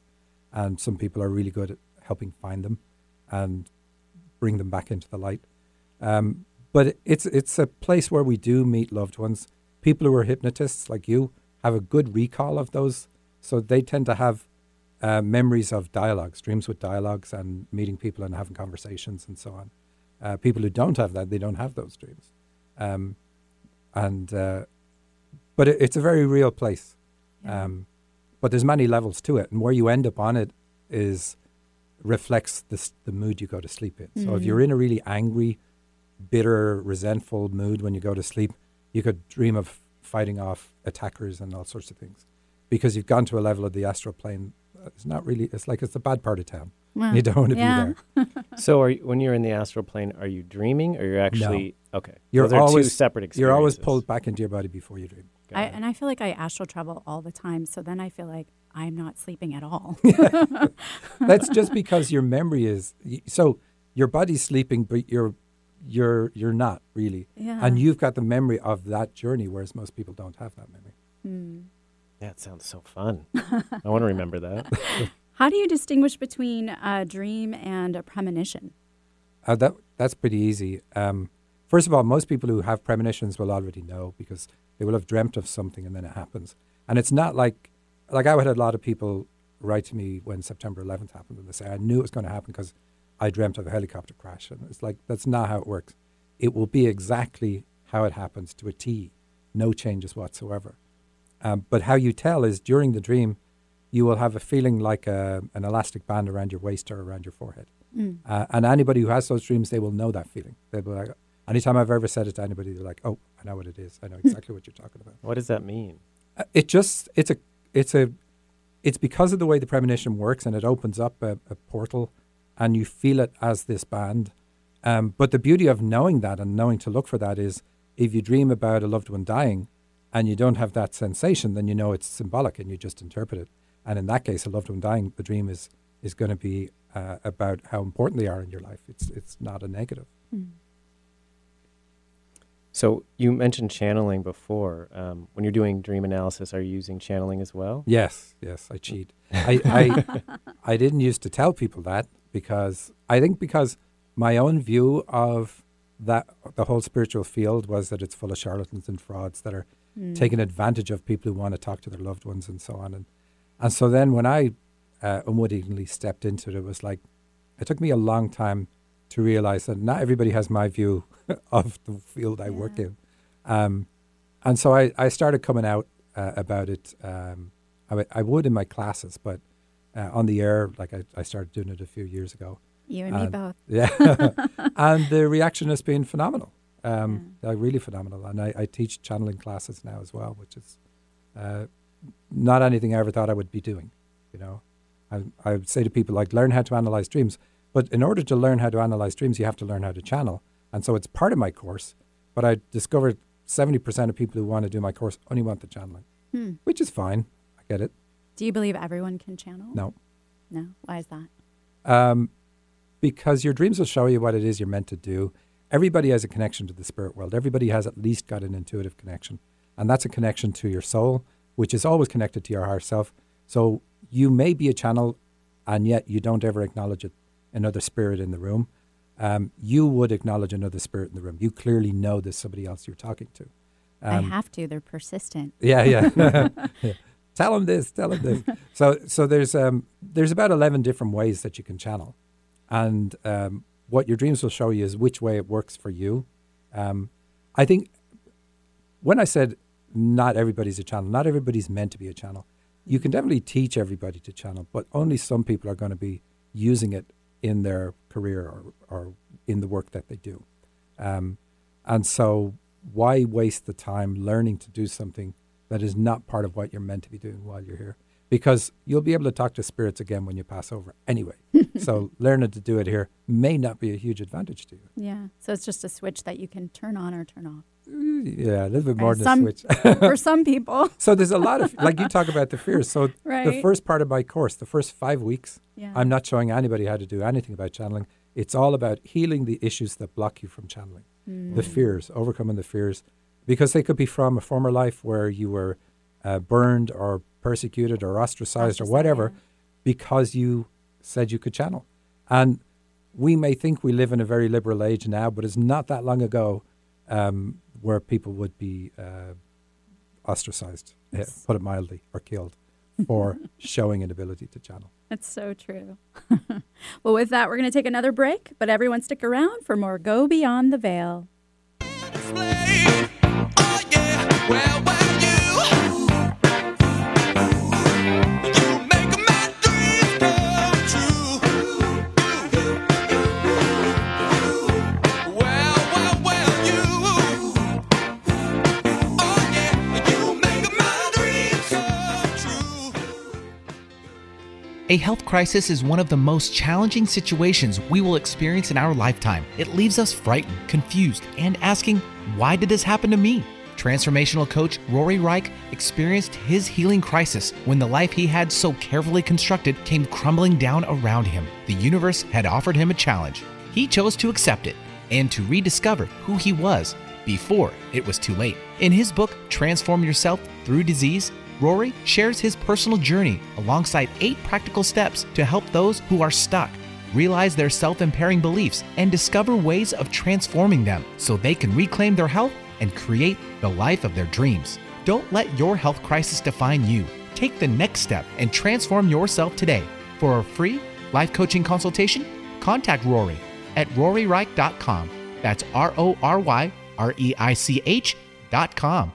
and some people are really good at helping find them and bring them back into the light. Um, but it's it's a place where we do meet loved ones. People who are hypnotists like you have a good recall of those, so they tend to have uh, memories of dialogues, dreams with dialogues, and meeting people and having conversations and so on. Uh, people who don't have that, they don't have those dreams, um, and uh, but it, it's a very real place. Yeah. Um, but there's many levels to it, and where you end up on it is reflects the the mood you go to sleep in. So if Mhm. you're in a really angry, bitter, resentful mood when you go to sleep, you could dream of fighting off attackers and all sorts of things, because you've gone to a level of the astral plane. uh, It's not really. It's like it's the bad part of town. Well, you don't want to yeah. be there. (laughs) So, are you, when you're in the astral plane, are you dreaming, or you're actually no. okay? You're Those are two separate experiences. You're always pulled back into your body before you dream. I, and I feel like I astral travel all the time. So then I feel like I'm not sleeping at all. (laughs) (laughs) That's just because your memory is so. Your body's sleeping, but you're you're you're not really, yeah. and you've got the memory of that journey, whereas most people don't have that memory. Hmm. Yeah, it sounds so fun. I want to remember that. (laughs) How do you distinguish between a dream and a premonition? Uh, that that's pretty easy. Um, first of all, most people who have premonitions will already know because they will have dreamt of something and then it happens. And it's not like like I had a lot of people write to me when September 11th happened and they say I knew it was going to happen because I dreamt of a helicopter crash. And it's like that's not how it works. It will be exactly how it happens to a T, no changes whatsoever. Um, but how you tell is during the dream, you will have a feeling like a, an elastic band around your waist or around your forehead. Mm. Uh, and anybody who has those dreams, they will know that feeling. They'll be like, anytime I've ever said it to anybody, they're like, "Oh, I know what it is. I know (laughs) exactly what you're talking about." What does that mean? Uh, It just, it's a, it's a, it's because of the way the premonition works, and it opens up a, a portal, and you feel it as this band. Um, but the beauty of knowing that and knowing to look for that is, if you dream about a loved one dying, and you don't have that sensation, then you know it's symbolic, and you just interpret it. And in that case, a loved one dying, the dream is is going to be uh, about how important they are in your life. It's it's not a negative. Mm. So you mentioned channeling before. Um, when you're doing dream analysis, are you using channeling as well? Yes, yes, I cheat. I, I (laughs) I didn't used to tell people that because I think because my own view of that the whole spiritual field was that it's full of charlatans and frauds that are Mm. taking advantage of people who want to talk to their loved ones and so on. And and so then when I uh, unwittingly stepped into it, it was like it took me a long time to realize that not everybody has my view (laughs) of the field I work in. Um, and so I, I started coming out uh, about it. Um, I, w- I would in my classes, but uh, on the air, like I, I started doing it a few years ago. You and me both. (laughs) Yeah. and the reaction has been phenomenal. Um, like really phenomenal. And I, I teach channeling classes now as well, which is uh, not anything I ever thought I would be doing. You know, I, I would say to people, like, learn how to analyze dreams. But in order to learn how to analyze dreams, you have to learn how to channel. And so it's part of my course. But I discovered 70% of people who want to do my course only want the channeling, Hmm. which is fine. I get it. Do you believe everyone can channel? No. No. Why is that? Um, because your dreams will show you what it is you're meant to do. Everybody has a connection to the spirit world. Everybody has at least got an intuitive connection. And that's a connection to your soul, which is always connected to your higher self. So you may be a channel, and yet you don't ever acknowledge it, another spirit in the room. Um, you would acknowledge another spirit in the room. You clearly know there's somebody else you're talking to. I Um, have to. They're persistent. yeah, yeah. (laughs) (laughs) Yeah. Tell them this. Tell them this. So, so there's um, there's about eleven different ways that you can channel, and um, what your dreams will show you is which way it works for you. Um, I think when I said not everybody's a channel, not everybody's meant to be a channel. You can definitely teach everybody to channel, but only some people are going to be using it in their career or, or in the work that they do. Um, and so, why waste the time learning to do something that is not part of what you're meant to be doing while you're here? Because you'll be able to talk to spirits again when you pass over anyway. (laughs) so, learning to do it here may not be a huge advantage to you. Yeah. So it's just a switch that you can turn on or turn off. Yeah, a little bit more than some, a switch. (laughs) for (laughs) some people. so there's a lot of like you talk about the fears. So the first part of my course, the first five weeks, Yeah. I'm not showing anybody how to do anything about channeling. It's all about healing the issues that block you from channeling, the fears, overcoming the fears, because they could be from a former life where you were uh, burned or persecuted or ostracized or whatever, because you said you could channel. And we may think we live in a very liberal age now, but it's not that long ago um, where people would be uh, ostracized, uh, put it mildly, or killed for (laughs) showing an ability to channel. That's so true. (laughs) well, with that, we're going to take another break, but everyone stick around for more Go Beyond the Veil. A health crisis is one of the most challenging situations we will experience in our lifetime. It leaves us frightened, confused, and asking, why did this happen to me? Transformational coach Rory Reich experienced his healing crisis when the life he had so carefully constructed came crumbling down around him. The universe had offered him a challenge. He chose to accept it and to rediscover who he was before it was too late. In his book, Transform Yourself Through Disease, Rory shares his personal journey alongside eight practical steps to help those who are stuck realize their self impairing beliefs and discover ways of transforming them so they can reclaim their health and create the life of their dreams. Don't let your health crisis define you. Take the next step and transform yourself today. For a free life coaching consultation, contact Rory at roryreich.com. That's R O R Y R E I C H.com.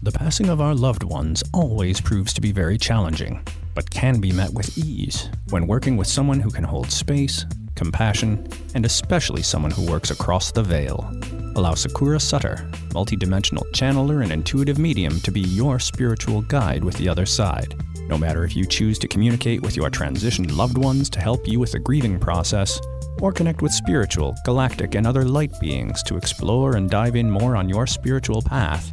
The passing of our loved ones always proves to be very challenging, but can be met with ease when working with someone who can hold space, compassion, and especially someone who works across the veil. Allow Sakura Sutter, multidimensional channeler and intuitive medium, to be your spiritual guide with the other side. No matter if you choose to communicate with your transitioned loved ones to help you with the grieving process, or connect with spiritual, galactic, and other light beings to explore and dive in more on your spiritual path,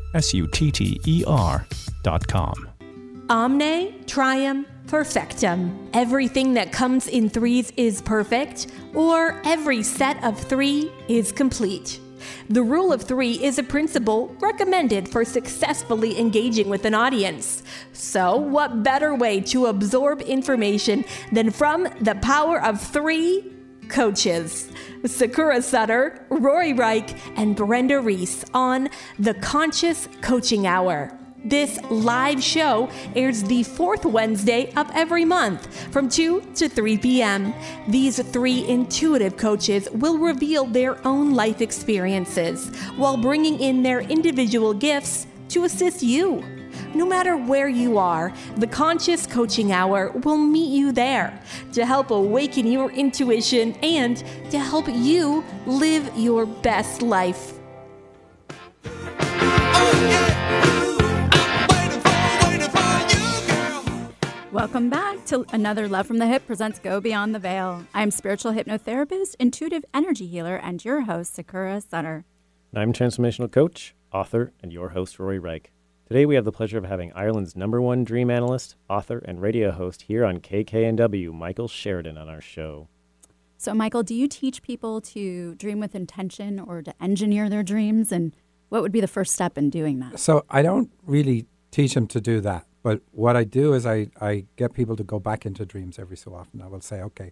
S U T T E R dot com. Omne Trium Perfectum. Everything that comes in threes is perfect, or every set of three is complete. The rule of three is a principle recommended for successfully engaging with an audience. So, what better way to absorb information than from the power of three coaches? Sakura Sutter, Rory Reich, and Brenda Reese on the Conscious Coaching Hour. This live show airs the fourth Wednesday of every month from 2 to 3 p.m. These three intuitive coaches will reveal their own life experiences while bringing in their individual gifts to assist you. No matter where you are, the Conscious Coaching Hour will meet you there to help awaken your intuition and to help you live your best life. Welcome back to another Love from the Hyp presents Go Beyond the Veil. I'm spiritual hypnotherapist, intuitive energy healer, and your host, Sakura Sutter. And I'm transformational coach, author, and your host, Rory Reich. Today we have the pleasure of having Ireland's number one dream analyst, author, and radio host here on KKNW, Michael Sheridan, on our show. So, Michael, do you teach people to dream with intention or to engineer their dreams? And what would be the first step in doing that? So I don't really teach them to do that. But what I do is I, I get people to go back into dreams every so often. I will say, okay,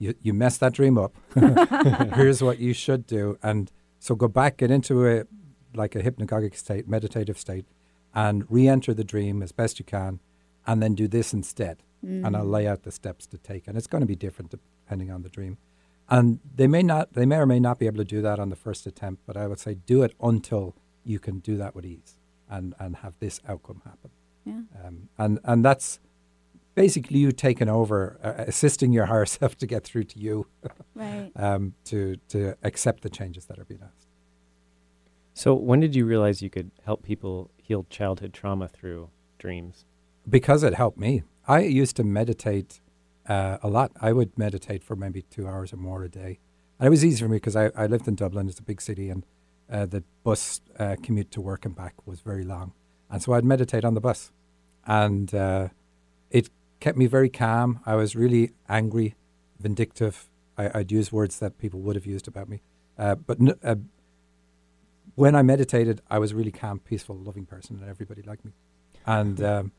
you, you messed that dream up. (laughs) Here's what you should do. And so go back, get into a like a hypnagogic state, meditative state, and re-enter the dream as best you can, and then do this instead. And I'll lay out the steps to take. And it's going to be different depending on the dream. And they may not they may or may not be able to do that on the first attempt, but I would say do it until you can do that with ease. and, and have this outcome happen. Yeah. Um, and, and that's basically you taking over, uh, assisting your higher (laughs) self to get through to you, (laughs) Right. um, to, to accept the changes that are being asked. So, when did you realize you could help people heal childhood trauma through dreams? Because it helped me. I used to meditate uh, a lot. I would meditate for maybe two hours or more a day. And it was easy for me because I, I lived in Dublin, it's a big city, and uh, the bus uh, commute to work and back was very long. And so I'd meditate on the bus. And uh, it kept me very calm. I was really angry, vindictive. I, I'd use words that people would have used about me. Uh, but uh, when I meditated, I was a really calm, peaceful, loving person, and everybody liked me. And um,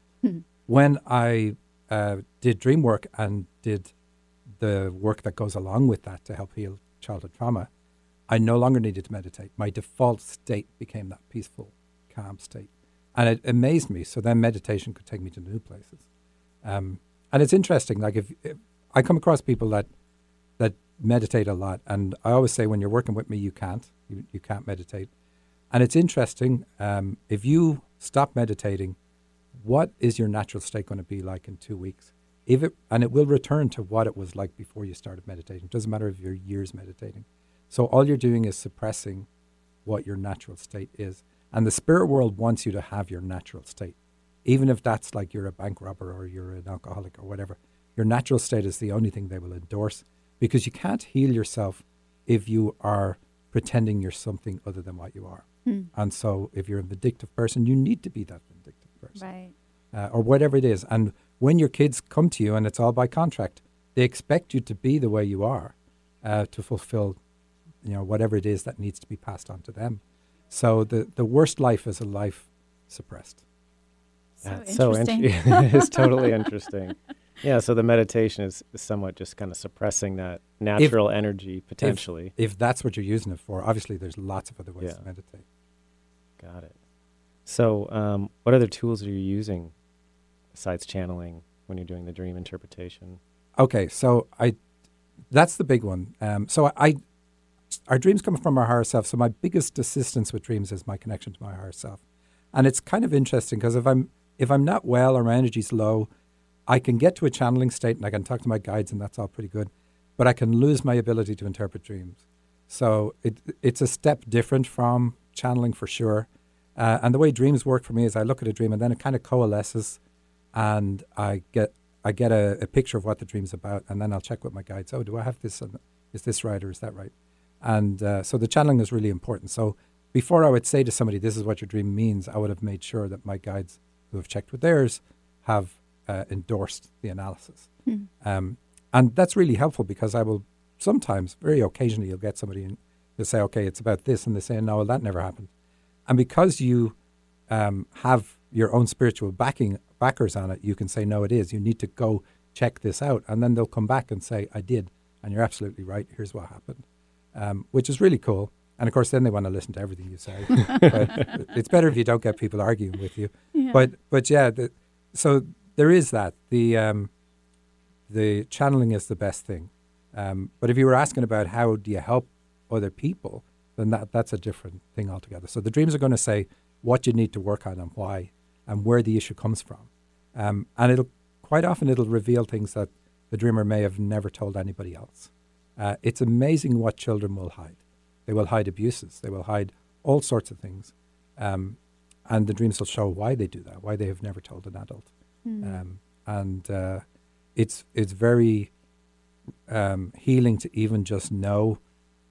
when I uh, did dream work and did the work that goes along with that to help heal childhood trauma, I no longer needed to meditate. My default state became that peaceful, calm state. And it amazed me. So then meditation could take me to new places. Um, and it's interesting. Like if, if I come across people that that meditate a lot, and I always say when you're working with me, you can't. You, you can't meditate. And it's interesting. Um, if you stop meditating, what is your natural state going to be like in two weeks? If it and it will return to what it was like before you started meditating. It doesn't matter if you're years meditating. So all you're doing is suppressing what your natural state is. And the spirit world wants you to have your natural state. Even if that's like you're a bank robber or you're an alcoholic or whatever. Your natural state is the only thing they will endorse because you can't heal yourself if you are pretending you're something other than what you are. Hmm. And so if you're a vindictive person, you need to be that vindictive person Right. uh, or whatever it is. And when your kids come to you, and it's all by contract, they expect you to be the way you are uh, to fulfill, you know, whatever it is that needs to be passed on to them. So the the worst life is a life suppressed. So That's so interesting. int- (laughs) it's totally interesting. (laughs) Yeah, so the meditation is, somewhat just kind of suppressing that natural energy potentially. If that's what you're using it for, obviously there's lots of other ways Yeah. to meditate. Got it. So, um, what other tools are you using besides channeling when you're doing the dream interpretation? Okay, so I, that's the big one. Um, so I, our dreams come from our higher self. So my biggest assistance with dreams is my connection to my higher self, and it's kind of interesting because if I'm if I'm not well or my energy's low, I can get to a channeling state and I can talk to my guides and that's all pretty good, but I can lose my ability to interpret dreams. So it it's a step different from channeling for sure. Uh, and the way dreams work for me is I look at a dream and then it kind of coalesces, and I get I get a, a picture of what the dream's about, and then I'll check with my guides. Oh, do I have this? Is this right or is that right? And uh, so the channeling is really important. So before I would say to somebody, "This is what your dream means," I would have made sure that my guides, who have checked with theirs, have uh, endorsed the analysis. Hmm. Um, and that's really helpful because I will sometimes, very occasionally, you'll get somebody and you'll say, "Okay, it's about this," and they say, "No, that never happened." And because you um, have your own spiritual backing backers on it, you can say, "No, it is." You need to go check this out, and then they'll come back and say, "I did," and you're absolutely right. Here's what happened, um, which is really cool. And of course, then they want to listen to everything you say. (laughs) but it's better if you don't get people arguing with you. Yeah. But but yeah, the, so there is that. The um, the channeling is the best thing. Um, but if you were asking about how do you help other people, then that that's a different thing altogether. So the dreams are going to say what you need to work on and why, and where the issue comes from, um, and it'll quite often it'll reveal things that the dreamer may have never told anybody else. Uh, it's amazing what children will hide. They will hide abuses. They will hide all sorts of things, um, and the dreams will show why they do that, why they have never told an adult. Hmm. Um, and uh, it's it's very um, healing to even just know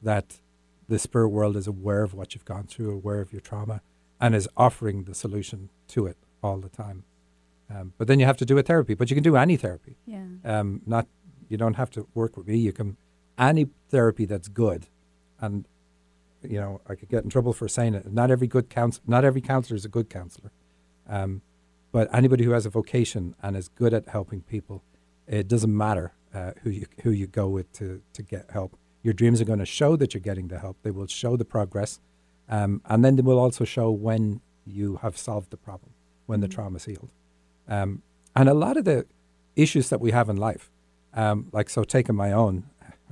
that the spirit world is aware of what you've gone through, aware of your trauma, and is offering the solution to it all the time. Um, but then you have to do a therapy. But you can do any therapy. yeah. Um, not you don't have to work with me. You can any therapy that's good, and you know I could get in trouble for saying it. Not every good counsel, not every counselor is a good counselor, um, but anybody who has a vocation and is good at helping people, it doesn't matter uh, who you who you go with to to get help. Your dreams are going to show that you're getting the help. They will show the progress, um, and then they will also show when you have solved the problem, when the trauma's healed. Um, and a lot of the issues that we have in life, um, like so taking my own,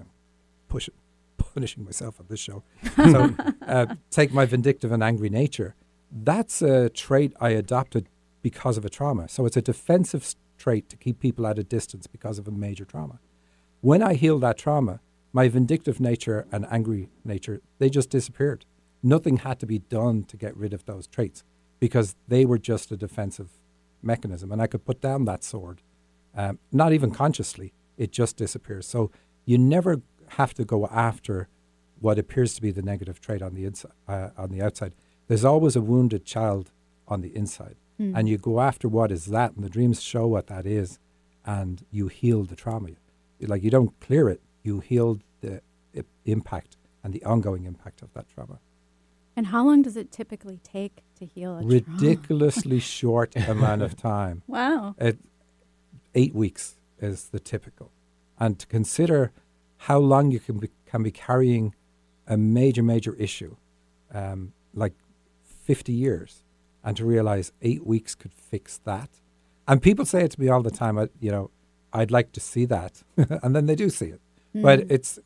(laughs) push, punishing myself on this show. So (laughs) uh, take my vindictive and angry nature. that's a trait I adopted because of a trauma. So it's a defensive trait to keep people at a distance because of a major trauma. When I healed that trauma, my vindictive nature and angry nature, they just disappeared. Nothing had to be done to get rid of those traits because they were just a defensive mechanism. And I could put down that sword, um, not even consciously, it just disappears. So you never have to go after what appears to be the negative trait on the uh, on the outside. There's always a wounded child on the inside, Mm. and you go after what is that, and the dreams show what that is, and you heal the trauma. Like you don't clear it, you heal the i- impact and the ongoing impact of that trauma. And how long does it typically take to heal a trauma? Ridiculously (laughs) short amount of time. Wow. It, eight weeks is the typical. And to consider how long you can be, can be carrying a major, major issue, um, like 50 years, and to realize eight weeks could fix that. And people say it to me all the time, you know, I'd like to see that. (laughs) and then they do see it. But Mm. it's,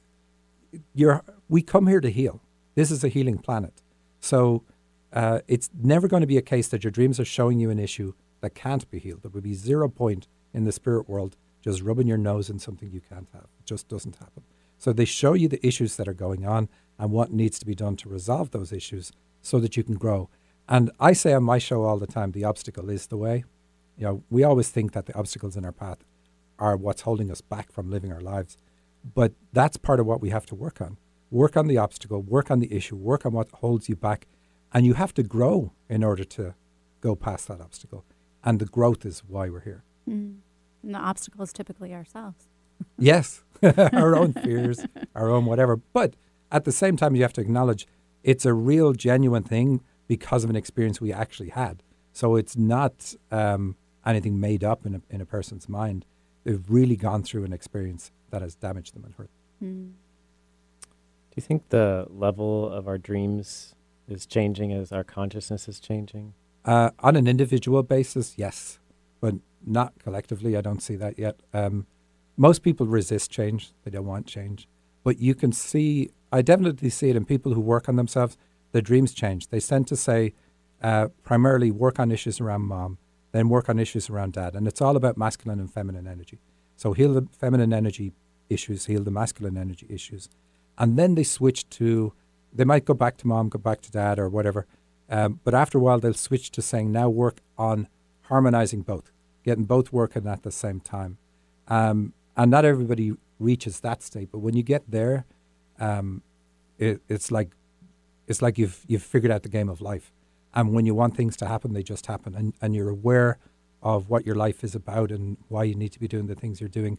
you're, we come here to heal. This is a healing planet. So uh, it's never going to be a case that your dreams are showing you an issue that can't be healed. There would be zero point in the spirit world just rubbing your nose in something you can't have. It just doesn't happen. So they show you the issues that are going on and what needs to be done to resolve those issues so that you can grow. And I say on my show all the time, the obstacle is the way. You know, we always think that the obstacles in our path are what's holding us back from living our lives. But that's part of what we have to work on. Work on the obstacle, work on the issue, work on what holds you back. And you have to grow in order to go past that obstacle. And the growth is why we're here. Mm. And the obstacle is typically ourselves. Yes, (laughs) (laughs) our own fears, our own whatever. But at the same time, you have to acknowledge it's a real, genuine thing because of an experience we actually had. So it's not um, anything made up in a, in a person's mind. They've really gone through an experience that has damaged them and hurt. Mm. Do you think the level of our dreams is changing as our consciousness is changing? Uh, on an individual basis, yes, but not collectively. I don't see that yet. Um, most people resist change; they don't want change. But you can see, I definitely see it in people who work on themselves. Their dreams change. They tend to say, uh, primarily work on issues around mom, then work on issues around dad, and it's all about masculine and feminine energy. So heal the feminine energy issues, heal the masculine energy issues, and then they switch to. They might go back to mom, go back to dad, or whatever. Um, but after a while, they'll switch to saying now work on harmonizing both, getting both working at the same time. Um, and not everybody reaches that state, but when you get there, um, it, it's like it's like you've you've figured out the game of life. And when you want things to happen, they just happen, and, and you're aware of what your life is about and why you need to be doing the things you're doing,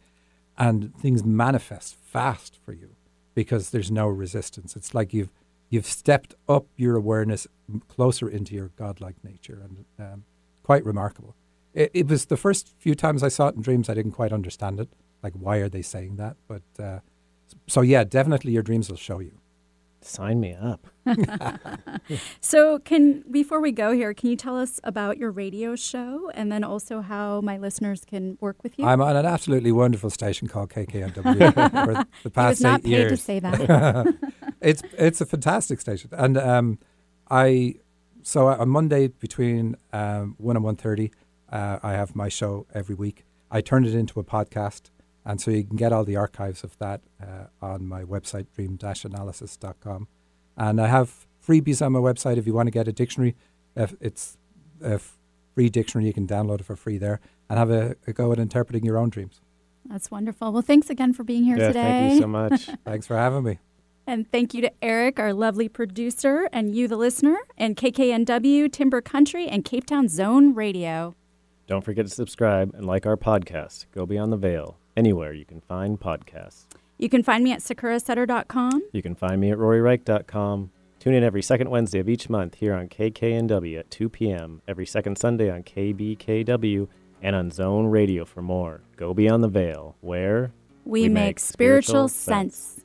and things manifest fast for you because there's no resistance. It's like you've you've stepped up your awareness closer into your godlike nature, and um, quite remarkable. It, it was the first few times I saw it in dreams, I didn't quite understand it. Like, why are they saying that? But uh, so, yeah, definitely your dreams will show you. Sign me up. (laughs) (laughs) So, can before we go here, can you tell us about your radio show and then also how my listeners can work with you? I'm on an absolutely wonderful station called KKNW for (laughs) the he past was not eight paid years. to say that. it's it's a fantastic station, and um, I so on Monday between um, one and one thirty, uh, I have my show every week. I turn it into a podcast, and so you can get all the archives of that uh, on my website dream-analysis.com. And I have freebies on my website if you want to get a dictionary. If it's a free dictionary, you can download it for free there and have a, a go at interpreting your own dreams. That's wonderful. Well, thanks again for being here yeah, today. thank you so much. (laughs) Thanks for having me. And thank you to Eric, our lovely producer, and you, the listener, and KKNW, Timber Country, and Cape Town Zone Radio. Don't forget to subscribe and like our podcast, Go Beyond the Veil, anywhere you can find podcasts. You can find me at sakurasutter.com. You can find me at roryreich.com. Tune in every second Wednesday of each month here on KKNW at 2 p.m., every second Sunday on KBKW, and on Zone Radio for more. Go Beyond the Veil, where We, make, spiritual sense.